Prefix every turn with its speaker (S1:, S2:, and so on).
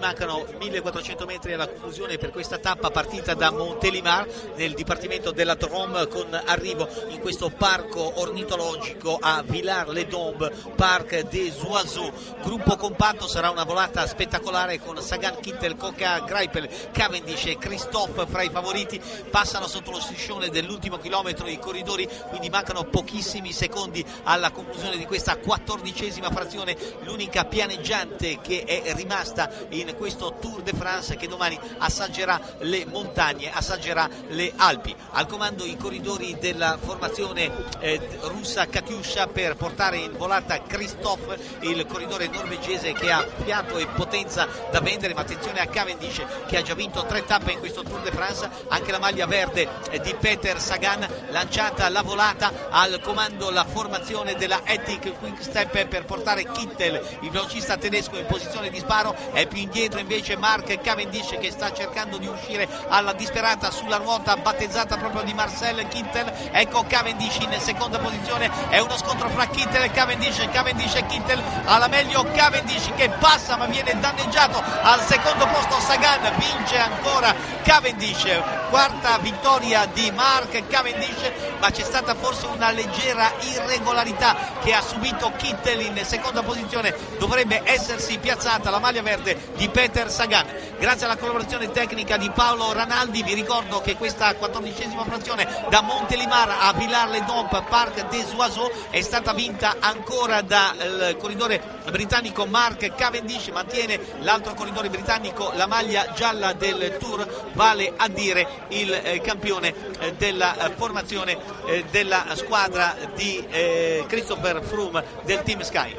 S1: mancano 1400 metri alla conclusione per questa tappa partita da Montelimar nel dipartimento della Drôme con arrivo in questo parco ornitologico a Villars-les-Dombes, Parc des Oiseaux. Gruppo compatto sarà una volata spettacolare con Sagan, Kittel, Coca, Greipel, Cavendish e Christophe fra i favoriti. Passano sotto lo striscione dell'ultimo chilometro i corridori, quindi mancano pochissimi secondi alla conclusione di questa quattordicesima frazione, l'unica pianeggiante che è rimasta in questo Tour de France che domani assaggerà le montagne, assaggerà le Alpi. Al comando i corridori della formazione eh, russa Katyusha per portare in volata Christophe, il corridore norvegese che ha fiato e potenza da vendere, ma attenzione a Cavendish che ha già vinto tre tappe in questo Tour de France, anche la maglia verde eh, di Peter Sagan lanciata la volata. Al comando la formazione della Ethic Quick Step per portare Kittel, il velocista tedesco in posizione di sparo, è più indietro invece Mark Cavendish che sta cercando di uscire alla disperata sulla ruota battezzata proprio di Marcel Kittel, ecco Cavendish in seconda posizione, è uno scontro fra Kittel e Cavendish, Cavendish e Kittel alla meglio Cavendish che passa ma viene danneggiato al secondo posto Sagan, vince ancora Cavendish, quarta vittoria di Mark Cavendish, ma c'è stata forse una leggera irregolarità che ha subito Kittel in seconda posizione, dovrebbe essersi piazzata la maglia verde di Peter Sagan. Grazie alla collaborazione tecnica di Paolo Ranaldi, vi ricordo che questa quattordicesima frazione da Montelimar a Villars-les-Dompes, Parc des Oiseaux, è stata vinta ancora dal corridore britannico Mark Cavendish, mantiene l'altro corridore britannico la maglia gialla del Tour, vale a dire il eh, campione eh, della eh, formazione della squadra di Christopher Froome del Team Sky.